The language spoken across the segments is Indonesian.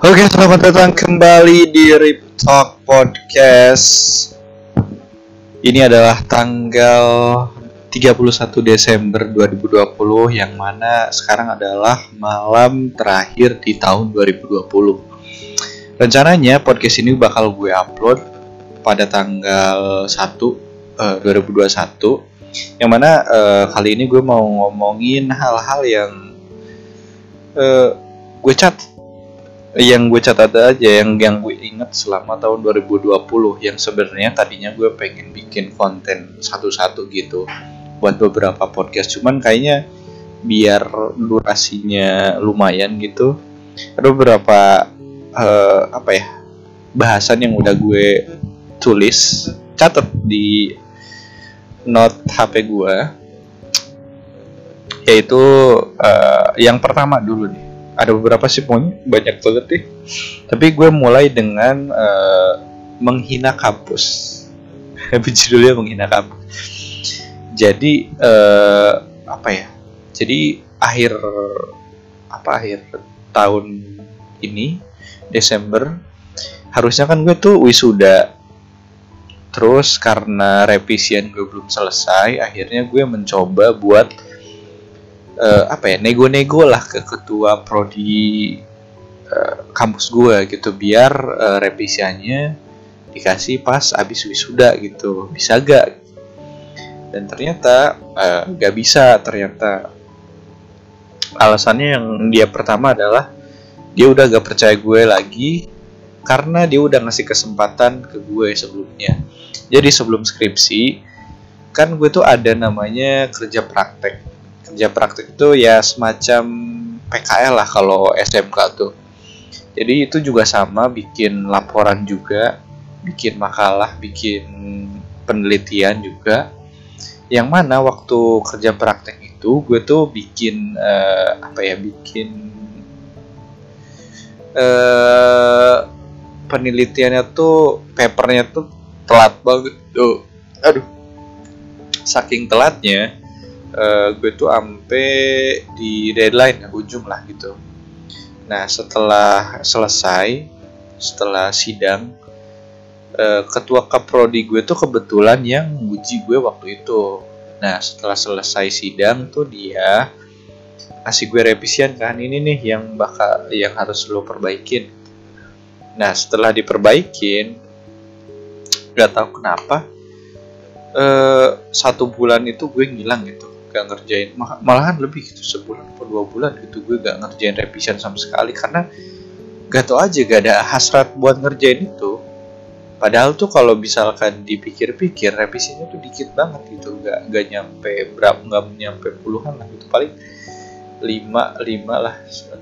Oke, selamat datang kembali di Rip Talk Podcast. Ini adalah tanggal 31 Desember 2020 yang mana sekarang adalah malam terakhir di tahun 2020. Rencananya podcast ini bakal gue upload pada tanggal 1 uh, 2021 yang mana uh, kali ini gue mau ngomongin hal-hal yang uh, gue cat yang gue catat aja yang yang gue inget selama tahun 2020 yang sebenarnya tadinya gue pengen bikin konten satu-satu gitu buat beberapa podcast. Cuman kayaknya biar durasinya lumayan gitu ada beberapa uh, apa ya bahasan yang udah gue tulis catat di note HP gue. Yaitu uh, yang pertama dulu nih ada beberapa sih pokoknya banyak banget deh. Tapi gue mulai dengan uh, menghina kampus. Judulnya menghina kampus. Jadi uh, apa ya? Jadi akhir apa akhir tahun ini Desember harusnya kan gue tuh wisuda. Terus karena revisian gue belum selesai akhirnya gue mencoba buat uh, apa ya nego-nego lah ke ketua prodi uh, kampus gue gitu biar uh, revisiannya dikasih pas abis wisuda gitu. Bisa gak? Dan ternyata uh, gak bisa ternyata. Alasannya yang dia pertama adalah dia udah gak percaya gue lagi karena dia udah ngasih kesempatan ke gue sebelumnya. Jadi sebelum skripsi kan gue tuh ada namanya kerja praktek kerja praktik itu ya semacam PKL lah kalau SMK tuh. Jadi itu juga sama bikin laporan juga bikin makalah bikin penelitian juga. Yang mana waktu kerja praktek itu gue tuh bikin uh, apa ya bikin uh, penelitiannya tuh papernya tuh telat banget. Tuh aduh. Saking telatnya uh, gue tuh ampe di deadline ya ujung lah gitu. Nah setelah selesai setelah sidang uh, ketua kaprodi gue tuh kebetulan yang uji gue waktu itu. Nah setelah selesai sidang tuh dia kasih gue revisian kan ini nih yang bakal yang harus lo perbaikin. Nah setelah diperbaikin gak tahu kenapa uh, satu bulan itu gue ngilang gitu gak ngerjain. Malahan lebih gitu sebulan atau dua bulan gitu gue gak ngerjain revision sama sekali. Karena gak tau aja gak ada hasrat buat ngerjain itu. Padahal tuh kalau misalkan dipikir-pikir revisinya tuh dikit banget gitu. Gak gak nyampe berapa gak nyampe puluhan lah gitu. Paling lima lima lah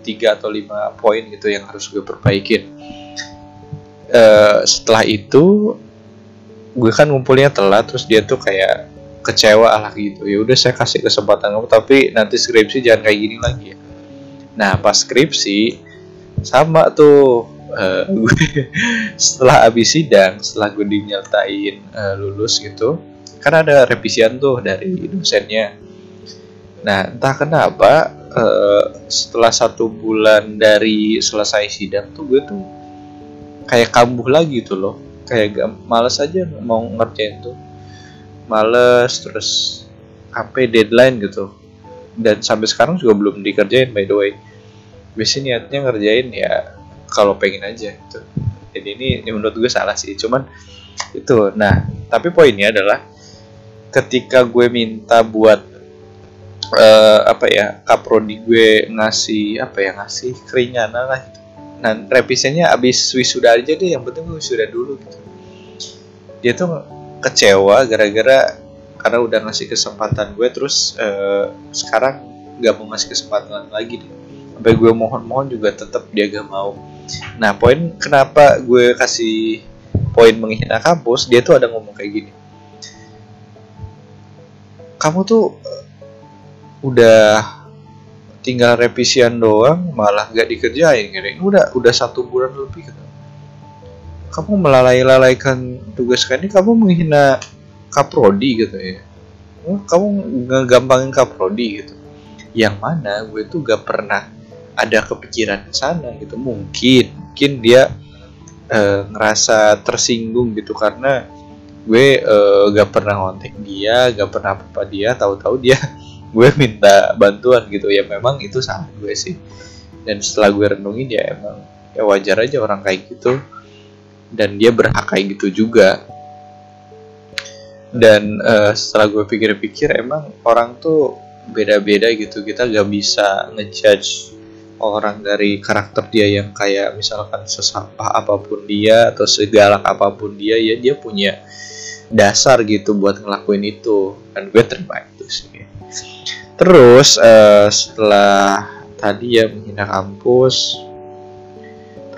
tiga atau lima poin gitu yang harus gue perbaikin. Uh, setelah itu gue kan ngumpulnya telat terus dia tuh kayak kecewa lah gitu. Ya udah saya kasih kesempatan kamu tapi nanti skripsi jangan kayak gini lagi ya. Nah pas skripsi sama tuh uh, gue setelah habis sidang setelah gue dinyatakan uh, lulus gitu kan ada revisian tuh dari dosennya. Nah entah kenapa uh, setelah satu bulan dari selesai sidang tuh gue tuh kayak kambuh lagi tuh loh. Kayak gak males aja mau ngerjain tuh males terus sampai deadline gitu. Dan sampai sekarang juga belum dikerjain by the way. Biasanya niatnya ngerjain ya kalau pengen aja gitu. Jadi ini, ini menurut gue salah sih cuman itu. Nah tapi poinnya adalah ketika gue minta buat uh, apa ya kaprodi gue ngasih apa ya ngasih keringanan lah gitu. Nah revisinya abis wisuda aja deh yang penting gue wisuda dulu gitu. Dia tuh kecewa gara-gara karena udah ngasih kesempatan gue terus uh, sekarang gak mau ngasih kesempatan lagi deh. Sampai gue mohon-mohon juga tetap dia gak mau. Nah poin kenapa gue kasih poin menghina kampus dia tuh ada ngomong kayak gini. Kamu tuh udah tinggal revisian doang malah gak dikerjain gitu udah udah satu bulan lebih gitu kamu melalai-lalaikan tugas ini kamu menghina kaprodi gitu ya? Kamu ngegampangin kaprodi gitu? Yang mana gue tuh gak pernah ada kepikiran ke sana gitu. Mungkin mungkin dia uh, ngerasa tersinggung gitu karena gue uh, gak pernah ngontek dia gak pernah apa, -apa dia. Tahu-tahu dia gue minta bantuan gitu. Ya memang itu salah gue sih. Dan setelah gue renungin ya emang ya wajar aja orang kayak gitu dan dia berhak kayak gitu juga. Dan uh, setelah gue pikir-pikir emang orang tuh beda-beda gitu. Kita gak bisa ngejudge orang dari karakter dia yang kayak misalkan sesampah apa pun dia atau segalak apa pun dia ya dia punya dasar gitu buat ngelakuin itu. Dan gue terima itu sih. Terus uh, setelah tadi ya menghina kampus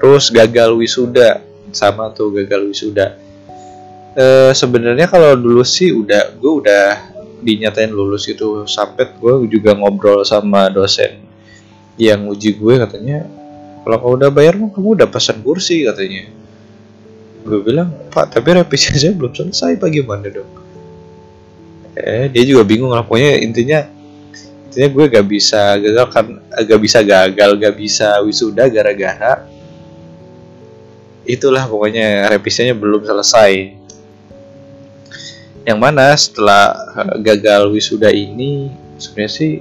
terus gagal wisuda sama tuh gagal wisuda. Uh, sebenarnya kalau dulu sih udah gue udah dinyatain lulus itu sampai gue juga ngobrol sama dosen yang uji gue katanya kalau kamu udah bayar kamu udah pesan kursi katanya. Gue bilang pak tapi revisi saya belum selesai bagaimana dong? Eh dia juga bingung lah pokoknya intinya intinya gue gak bisa gagal kan gak bisa gagal gak bisa wisuda gara-gara itulah pokoknya revisinya belum selesai. Yang mana setelah eh, gagal wisuda ini sebenarnya sih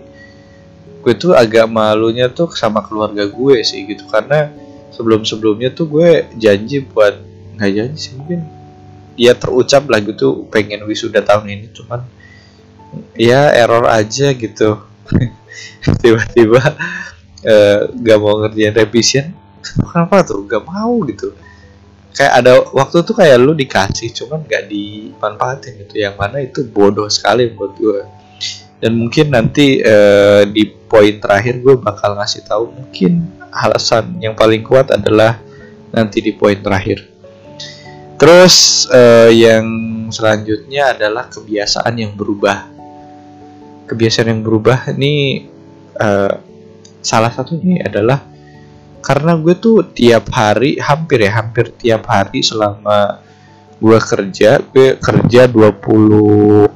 gue tuh agak malunya tuh sama keluarga gue sih gitu. Karena sebelum sebelumnya tuh gue janji buat nggak janji sih mungkin dia terucap lah gitu pengen wisuda tahun ini. Cuman ya error aja gitu. Tiba-tiba uh, gak mau ngerjain revision. Kenapa tuh? Gak mau gitu kayak ada waktu tuh kayak lu dikasih cuman gak dimanfaatin gitu. Yang mana itu bodoh sekali buat gue dan mungkin nanti uh, di poin terakhir gue bakal ngasih tahu mungkin alasan yang paling kuat adalah nanti di poin terakhir. Terus uh, yang selanjutnya adalah kebiasaan yang berubah. Kebiasaan yang berubah ini uh, salah satunya adalah karena gue tuh tiap hari hampir ya hampir tiap hari selama gue kerja gue kerja 20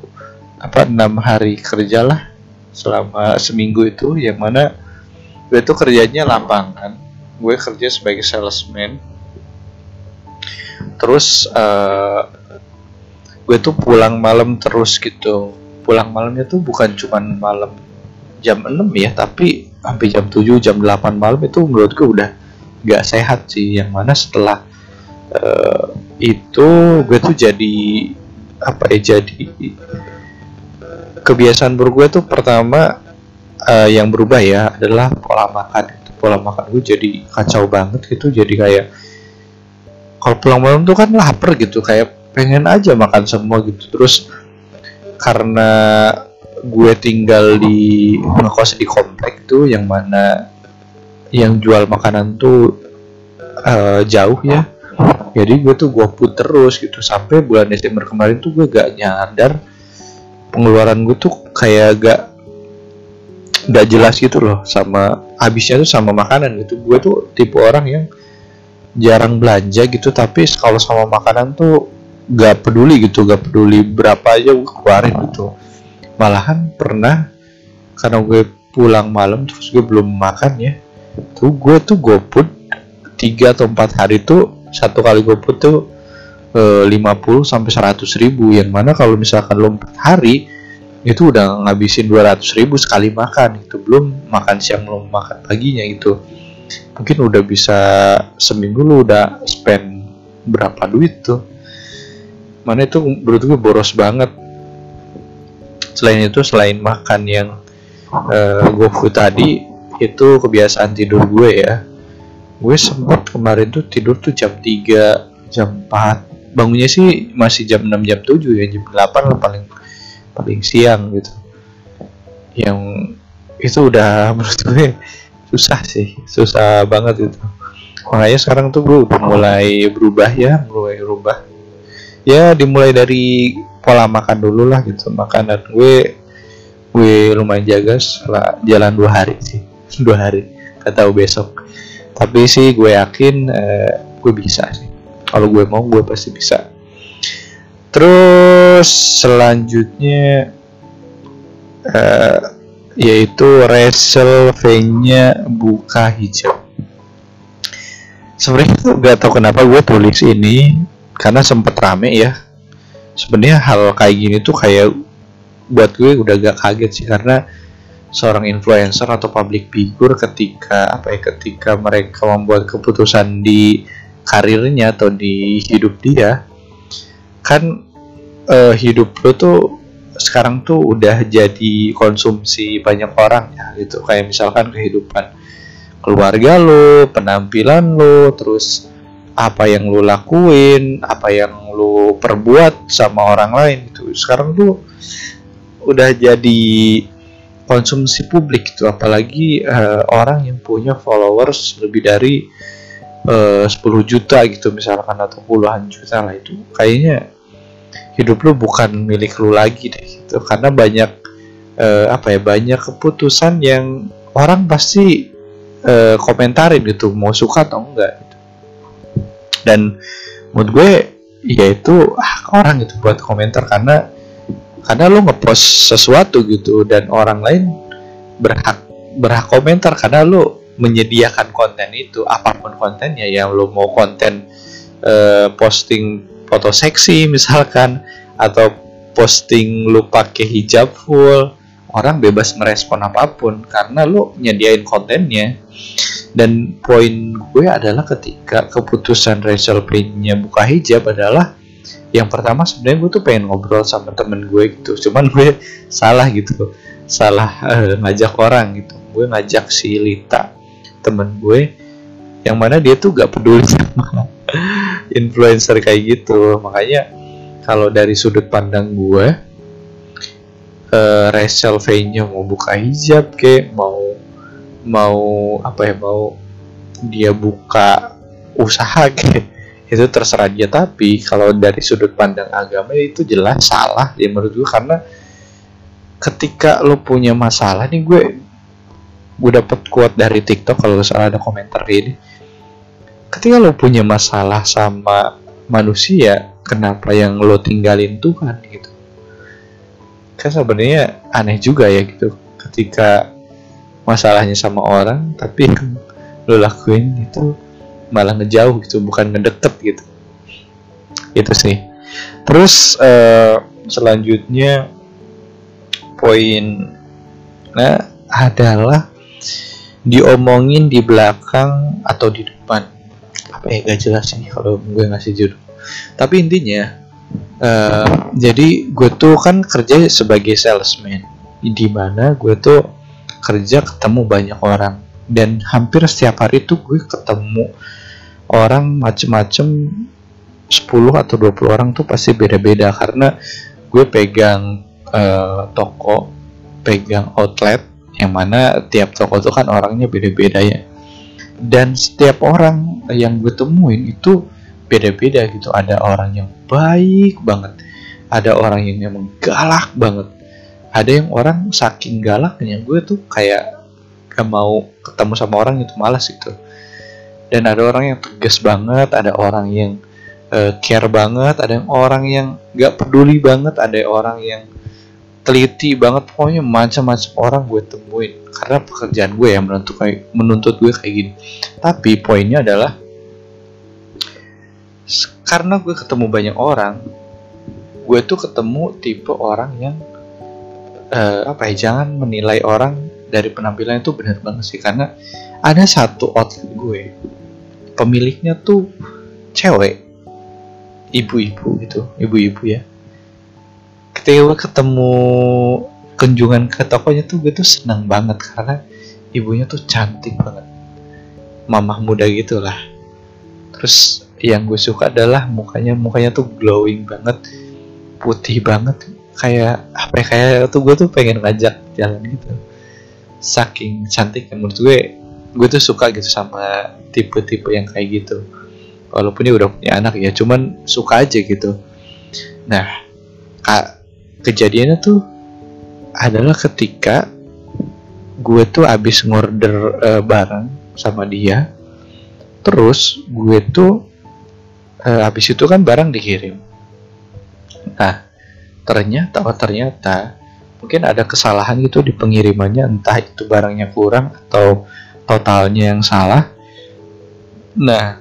apa enam hari kerja lah selama seminggu itu. Yang mana gue tuh kerjanya lapangan gue kerja sebagai salesman. Terus uh, gue tuh pulang malam terus gitu. Pulang malamnya tuh bukan cuman malam jam 6 ya tapi sampai jam 7 jam 8 malam itu menurutku udah gak sehat sih. Yang mana setelah uh, itu gue tuh jadi apa ya jadi kebiasaan buruk gue tuh pertama uh, yang berubah ya adalah pola makan pola makan gue jadi kacau banget gitu. Jadi kayak kalau pulang malam tuh kan lapar gitu. Kayak pengen aja makan semua gitu. Terus karena gue tinggal di ngekos di komplek tuh yang mana yang jual makanan tuh uh, jauh ya. Jadi gue tuh gue put terus gitu. Sampai bulan Desember kemarin tuh gue gak nyadar pengeluaran gue tuh kayak gak gak jelas gitu loh sama habisnya tuh sama makanan gitu. Gue tuh tipe orang yang jarang belanja gitu tapi kalau sama makanan tuh gak peduli gitu gak peduli berapa aja gue keluarin gitu malahan pernah karena gue pulang malam terus gue belum makan ya tuh gue tuh put tiga atau empat hari tuh satu kali put tuh e, 50 sampai seratus ribu. Yang mana kalau misalkan lo empat hari itu udah ngabisin 200 ribu sekali makan itu belum makan siang belum makan paginya itu mungkin udah bisa seminggu lu udah spend berapa duit tuh? Mana itu menurut gue boros banget selain itu selain makan yang uh, GoFood tadi itu kebiasaan tidur gue ya. Gue sempat kemarin tuh tidur tuh jam 3 jam 4 bangunnya sih masih jam 6 jam 7 ya jam 8 lah paling paling siang gitu. Yang itu udah menurut gue susah sih susah banget itu. Makanya sekarang tuh gue udah mulai berubah ya mulai berubah ya dimulai dari pola makan dulu lah gitu. Makanan gue gue lumayan jaga setelah jalan dua hari sih. Dua hari gak tahu besok. Tapi sih gue yakin uh, gue bisa sih. Kalau gue mau gue pasti bisa. Terus selanjutnya uh, yaitu Wrestlemania buka hijau. Sebenarnya tuh gak tau kenapa gue tulis ini karena sempet rame ya sebenarnya hal kayak gini tuh kayak buat gue udah gak kaget sih karena seorang influencer atau public figure ketika apa ya ketika mereka membuat keputusan di karirnya atau di hidup dia kan uh, hidup lo tuh sekarang tuh udah jadi konsumsi banyak orang ya gitu. Kayak misalkan kehidupan keluarga lo penampilan lo terus apa yang lo lakuin apa yang lo perbuat sama orang lain itu sekarang tuh udah jadi konsumsi publik itu apalagi uh, orang yang punya followers lebih dari eh, uh, 10 juta gitu misalkan atau puluhan juta lah itu kayaknya hidup lu bukan milik lu lagi deh gitu. Karena banyak uh, apa ya banyak keputusan yang orang pasti uh, komentarin gitu mau suka atau enggak gitu. Dan menurut gue ya itu ah, orang itu buat komentar karena karena lo ngepost sesuatu gitu dan orang lain berhak berhak komentar karena lo menyediakan konten itu. Apa pun kontennya yang lo mau konten uh, posting foto seksi misalkan atau posting lo pakai hijab full orang bebas merespon apa pun karena lo nyediain kontennya dan poin gue adalah ketika keputusan Rachel Payne-nya buka hijab adalah yang pertama sebenarnya gue tuh pengen ngobrol sama temen gue gitu. Cuman gue salah gitu. Salah uh, ngajak orang gitu. Gue ngajak si Lita temen gue yang mana dia tuh gak peduli sama influencer kayak gitu. Makanya kalau dari sudut pandang gue uh, Rachel V mau buka hijab ke mau mau apa ya mau dia buka usaha ke itu terserah dia tapi kalau dari sudut pandang agama itu jelas salah ya menurut gue karena ketika lo punya masalah nih gue gue dapet kuat dari TikTok kalau salah ada komentar ini ketika lo punya masalah sama manusia kenapa yang lo tinggalin Tuhan gitu? Kan sebenarnya aneh juga ya gitu. Ketika masalahnya sama orang tapi lo lakuin itu malah ngejauh gitu bukan ngedeket gitu. Itu sih. Terus uh, selanjutnya poin nah adalah diomongin di belakang atau di depan. Apa ya gak jelas sih kalau gue ngasih judul. Tapi intinya uh, jadi gue tuh kan kerja sebagai salesman. Di mana gue tuh kerja ketemu banyak orang. Dan hampir setiap hari tuh gue ketemu orang macem-macem 10 atau 20 orang tuh pasti beda-beda. Karena gue pegang uh, toko pegang outlet yang mana tiap toko tuh kan orangnya beda-beda ya. Dan setiap orang yang gue temuin itu beda-beda gitu. Ada orang yang baik banget ada orang yang emang galak banget ada yang orang saking galaknya gue tuh kayak gak mau ketemu sama orang itu malas gitu. Dan ada orang yang tegas banget ada orang yang uh, care banget ada yang orang yang gak peduli banget ada orang yang teliti banget. Pokoknya macam-macam orang gue temuin. Karena pekerjaan gue yang menuntut menuntut gue kayak gini. Tapi poinnya adalah karena gue ketemu banyak orang gue tuh ketemu tipe orang yang uh, apa ya jangan menilai orang dari penampilan itu benar banget sih karena ada satu outlet gue pemiliknya tuh cewek ibu-ibu gitu ibu-ibu ya. Ketika gue ketemu kunjungan ke tokonya tuh gue tuh senang banget karena ibunya tuh cantik banget. Mamah muda gitu lah terus yang gue suka adalah mukanya mukanya tuh glowing banget putih banget kayak apa ya kayak tuh gue tuh pengen ngajak jalan gitu. Saking cantik menurut gue gue tuh suka gitu sama tipe-tipe yang kayak gitu. Walaupun dia udah punya anak ya cuman suka aja gitu. Nah kejadiannya tuh adalah ketika gue tuh abis ngorder uh, barang sama dia terus gue tuh uh, abis itu kan barang dikirim. Nah ternyata oh ternyata mungkin ada kesalahan gitu di pengirimannya entah itu barangnya kurang atau totalnya yang salah. Nah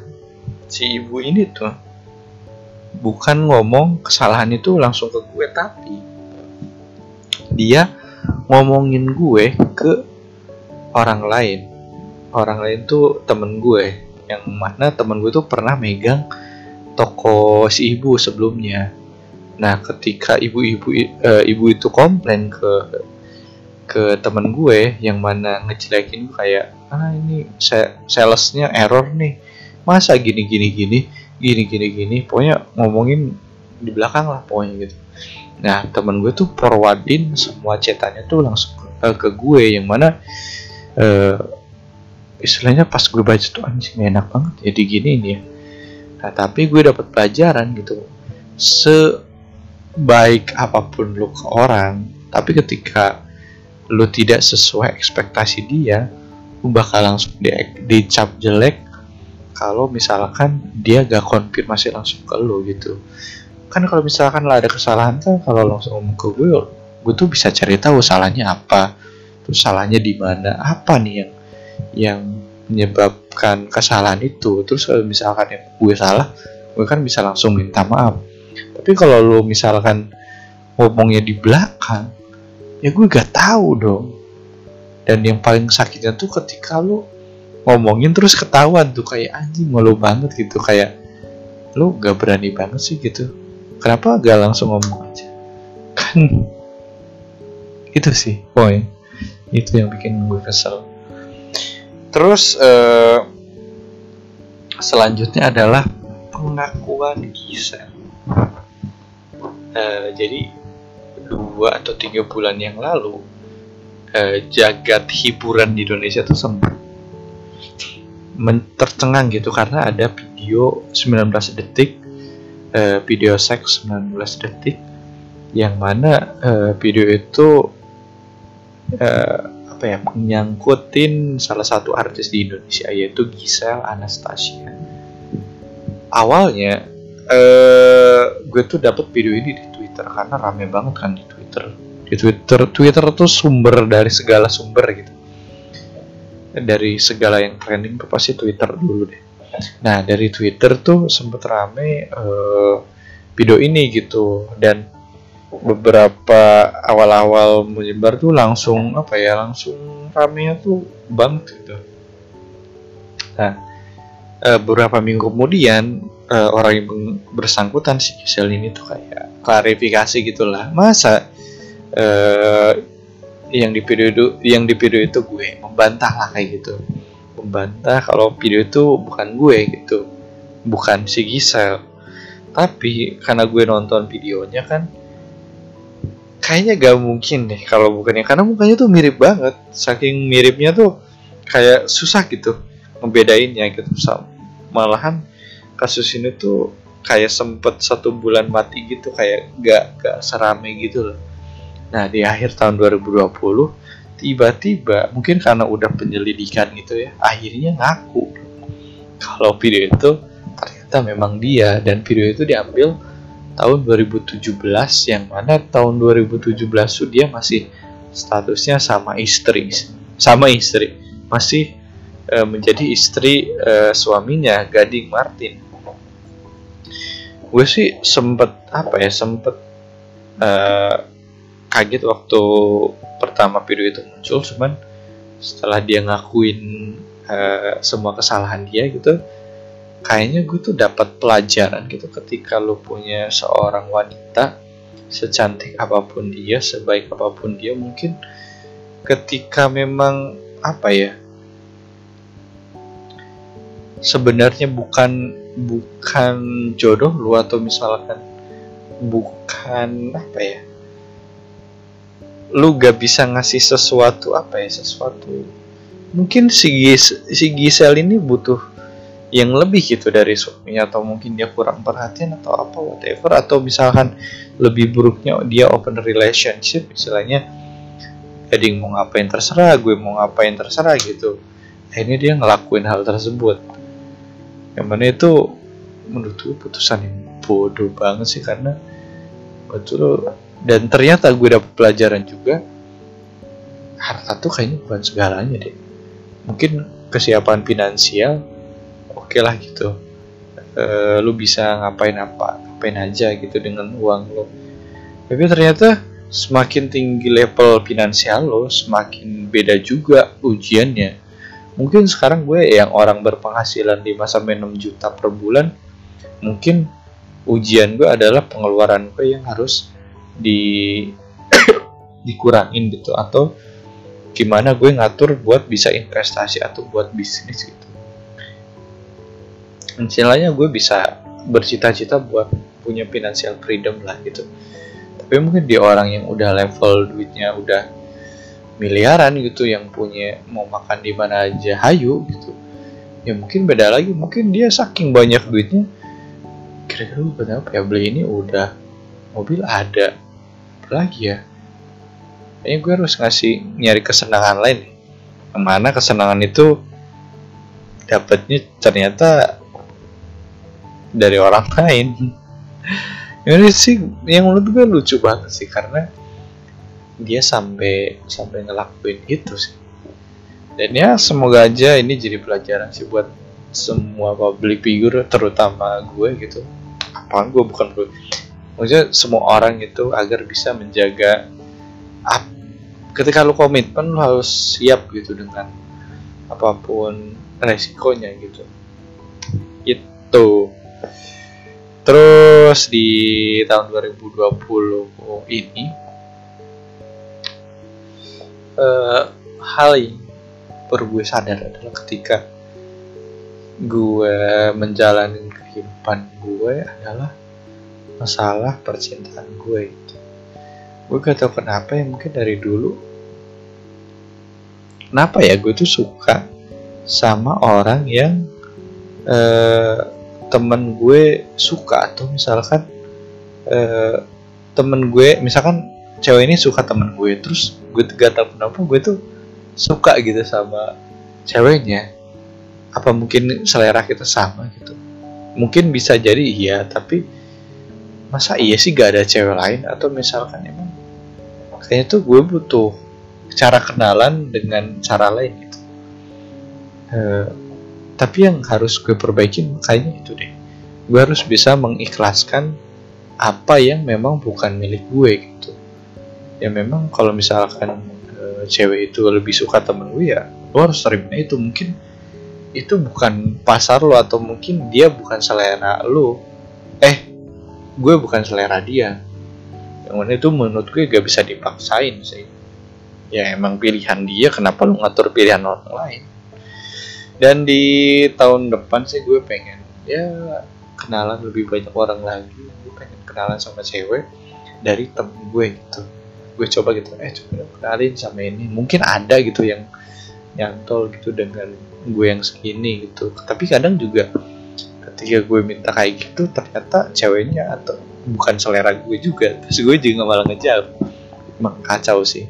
si ibu ini tuh bukan ngomong kesalahan itu langsung ke gue tapi dia ngomongin gue ke orang lain. Orang lain tuh temen gue yang mana temen gue tuh pernah megang toko si ibu sebelumnya nah ketika ibu-ibu uh, ibu itu komplain ke ke temen gue yang mana ngejelekin kayak ah ini salesnya error nih. Masa gini gini gini gini gini gini? Pokoknya ngomongin di belakang lah pokoknya gitu. Nah temen gue tuh forwardin semua cetannya tuh langsung ke, uh, ke gue yang mana uh, istilahnya pas gue baca tuh anjing enak banget jadi gini ini ya. Nah tapi gue dapat pelajaran gitu sebaik apa pun lu ke orang tapi ketika lu tidak sesuai ekspektasi dia lu bakal langsung di dicap jelek kalau misalkan dia gak konfirmasi langsung ke lo gitu. Kan kalau misalkan lah ada kesalahan kan kalau langsung ngomong ke gue gue tuh bisa cari tahu salahnya apa terus salahnya di mana apa nih yang yang menyebabkan kesalahan itu. Terus kalau misalkan yang gue salah gue kan bisa langsung minta maaf tapi kalau lo misalkan ngomongnya di belakang ya gue gak tahu dong. Dan yang paling sakitnya tuh ketika lo ngomongin terus ketahuan tuh kayak anjing malu banget gitu. Kayak lu gak berani banget sih gitu. Kenapa gak langsung ngomong aja? Kan itu sih poin itu yang bikin gue kesel. Terus uh, selanjutnya adalah pengakuan Gisel uh, jadi dua atau tiga bulan yang lalu uh, jagat hiburan di Indonesia tuh sempat tercengang gitu karena ada video 19 detik uh, video seks 19 detik yang mana uh, video itu uh, apa ya menyangkutin salah satu artis di Indonesia yaitu Gisel Anastasia. Awalnya uh, gue tuh dapat video ini di Twitter karena rame banget kan di Twitter di Twitter Twitter tuh sumber dari segala sumber gitu dari segala yang trending tuh pasti Twitter dulu deh. Nah dari Twitter tuh sempet rame uh, video ini gitu dan beberapa awal-awal menyebar tuh langsung apa ya langsung rame tuh banget gitu. Nah uh, beberapa minggu kemudian uh, orang yang bersangkutan si Giselle ini tuh kayak klarifikasi gitulah. Masa uh, yang di video itu yang di video itu gue membantah lah kayak gitu. Membantah kalau video itu bukan gue gitu bukan si Gisel tapi karena gue nonton videonya kan kayaknya gak mungkin deh kalau bukannya. Karena mukanya tuh mirip banget saking miripnya tuh kayak susah gitu membedainnya gitu. Malahan kasus ini tuh kayak sempet satu bulan mati gitu kayak gak gak serame gitu loh. Nah di akhir tahun 2020 tiba-tiba mungkin karena udah penyelidikan gitu ya akhirnya ngaku. Kalau video itu ternyata memang dia dan video itu diambil tahun 2017 yang mana tahun 2017 itu dia masih statusnya sama istri sama istri. Masih e, menjadi istri e, suaminya Gading Martin gue sih sempet apa ya sempet e, kaget waktu pertama video itu muncul cuman setelah dia ngakuin uh, semua kesalahan dia gitu kayaknya gue tuh dapat pelajaran gitu ketika lo punya seorang wanita secantik apa pun dia sebaik apa pun dia mungkin ketika memang apa ya sebenarnya bukan bukan jodoh lu atau misalkan bukan apa ya? Lu gak bisa ngasih sesuatu apa ya? Sesuatu mungkin si Gis si Gisel ini butuh yang lebih gitu dari suaminya atau mungkin dia kurang perhatian atau apa whatever. Atau misalkan lebih buruknya dia open relationship istilahnya jadi mau ngapain terserah gue mau ngapain terserah gitu. Akhirnya dia ngelakuin hal tersebut yang mana itu menurut gue putusan yang bodoh banget sih karena betul. Dan ternyata gue dapet pelajaran juga harta tuh kayaknya bukan segalanya deh. Mungkin kesiapan finansial oke okay lah gitu. Uh, lu bisa ngapain apa ngapain aja gitu dengan uang lo tapi ternyata semakin tinggi level finansial lo semakin beda juga ujiannya mungkin sekarang gue yang orang berpenghasilan 5 sampai 6 juta per bulan mungkin ujian gue adalah pengeluaran gue yang harus di dikurangin gitu. Atau gimana gue ngatur buat bisa investasi atau buat bisnis gitu. Istilahnya gue bisa bercita-cita buat punya financial freedom lah gitu. Tapi mungkin di orang yang udah level duitnya udah miliaran gitu yang punya mau makan di mana aja hayu gitu. Ya mungkin beda lagi mungkin dia saking banyak duitnya kira-kira kenapa ya? Beli ini udah mobil ada. Apa lagi ya? Kayaknya gue harus ngasih nyari kesenangan lain. Ke mana kesenangan itu dapatnya ternyata dari orang lain. Ini sih yang menurut gue lucu banget sih karena dia sampai sampai ngelakuin itu sih. Dan ya semoga aja ini jadi pelajaran sih buat semua public figure terutama gue gitu. Apa gue bukan gue. Maksudnya semua orang itu agar bisa menjaga up. ketika lu komitmen lu harus siap gitu dengan apa pun resikonya gitu. Itu terus di tahun 2020 ini uh, hal yang baru gue sadar adalah ketika gue menjalani kehidupan gue adalah masalah percintaan gue itu. Gue gak tau kenapa ya mungkin dari dulu. Kenapa ya gue tuh suka sama orang yang uh, temen gue suka. Atau misalkan uh, temen gue misalkan cewek ini suka temen gue terus gue gak tau kenapa gue tuh suka gitu sama ceweknya. Apa mungkin selera kita sama gitu? Mungkin bisa jadi iya tapi masa iya sih gak ada cewek lain? Atau misalkan emang kayaknya tuh gue butuh cara kenalan dengan cara lain gitu. E, tapi yang harus gue perbaikin kayaknya itu deh. Gue harus bisa mengikhlaskan apa yang memang bukan milik gue gitu ya memang kalau misalkan e, cewek itu lebih suka temen gue ya lo harus terima itu. Mungkin itu bukan pasar lo atau mungkin dia bukan selera lo eh gue bukan selera dia. Yang mana itu menurut gue gak bisa dipaksain sih. Ya emang pilihan dia kenapa lo ngatur pilihan orang lain? Dan di tahun depan sih gue pengen ya kenalan lebih banyak orang lagi. Gue pengen kenalan sama cewek dari temen gue gitu gue coba gitu eh coba kenalin sama ini. Mungkin ada gitu yang nyantol gitu dengan gue yang segini gitu. Tapi kadang juga ketika gue minta kayak gitu ternyata ceweknya atau bukan selera gue juga terus gue juga malah ngejawab. Emang kacau sih.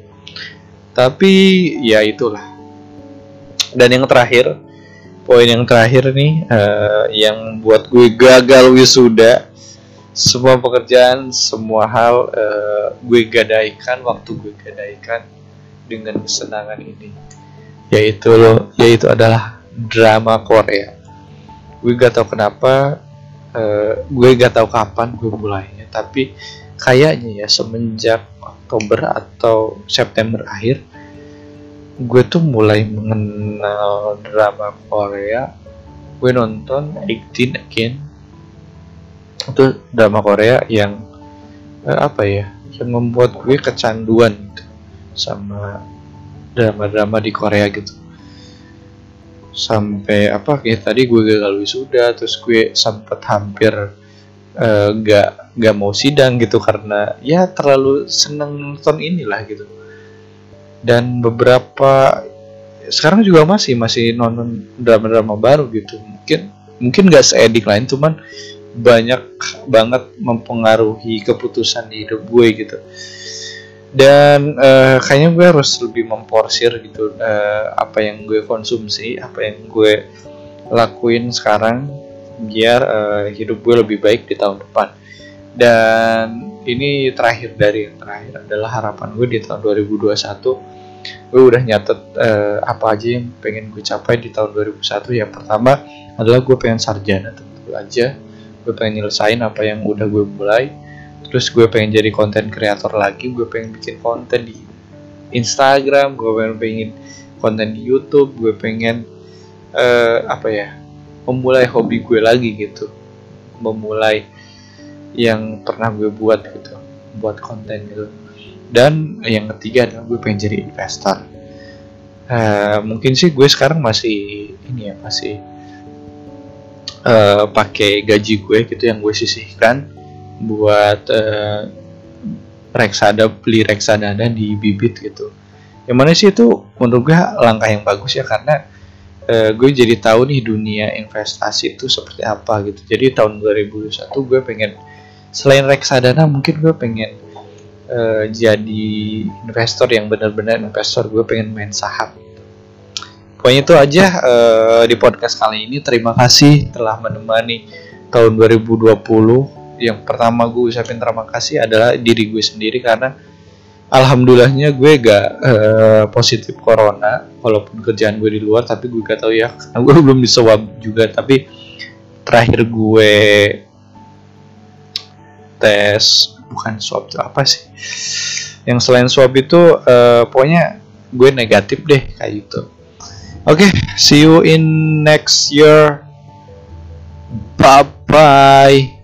Tapi ya itulah. Dan yang terakhir poin yang terakhir nih uh, yang buat gue gagal wisuda semua pekerjaan, semua hal uh, gue gadaikan, waktu gue gadaikan dengan kesenangan ini, yaitu yaitu adalah drama Korea. Gue gak tau kenapa, uh, gue gak tau kapan gue mulainya, tapi kayaknya ya semenjak Oktober atau September akhir, gue tuh mulai mengenal drama Korea. Gue nonton 18 Again itu drama Korea yang eh, apa ya yang membuat gue kecanduan gitu sama drama-drama di Korea gitu. Sampai apa kayak tadi gue gagal wisuda terus gue sempet hampir uh, gak gak mau sidang gitu karena ya terlalu seneng nonton inilah gitu. Dan beberapa sekarang juga masih masih nonton drama-drama baru gitu. Mungkin mungkin gak seedik lain cuman banyak banget mempengaruhi keputusan di hidup gue gitu. Dan uh, kayaknya gue harus lebih memporsir gitu uh, apa yang gue konsumsi apa yang gue lakuin sekarang biar uh, hidup gue lebih baik di tahun depan. Dan ini terakhir dari yang terakhir adalah harapan gue di tahun 2021 gue udah nyatet uh, apa aja yang pengen gue capai di tahun 2001 yang pertama adalah gue pengen sarjana dulu aja gue pengen nyelesain apa yang udah gue mulai terus gue pengen jadi konten kreator lagi gue pengen bikin konten di Instagram gue pengen pengen konten di YouTube gue pengen uh, apa ya memulai hobi gue lagi gitu. Memulai yang pernah gue buat gitu buat konten gitu. Dan yang ketiga adalah gue pengen jadi investor. Uh, mungkin sih gue sekarang masih ini ya masih uh, pakai gaji gue gitu yang gue sisihkan buat uh, reksada beli reksadana di bibit gitu. Yang mana sih itu menurut gue langkah yang bagus ya karena uh, gue jadi tahu nih dunia investasi itu seperti apa gitu. Jadi tahun 2021 gue pengen selain reksadana mungkin gue pengen uh, jadi investor yang benar-benar investor. Gue pengen main saham pokoknya itu aja uh, di podcast kali ini. Terima kasih telah menemani tahun 2020 yang pertama gue ucapin terima kasih adalah diri gue sendiri karena alhamdulillahnya gue gak uh, positif corona. Walaupun kerjaan gue di luar tapi gue gak tahu ya. Karena gue belum disewab juga tapi terakhir gue tes bukan swab itu apa sih? Yang selain swab itu uh, pokoknya gue negatif deh kayak gitu oke okay, see you in next year. Bye bye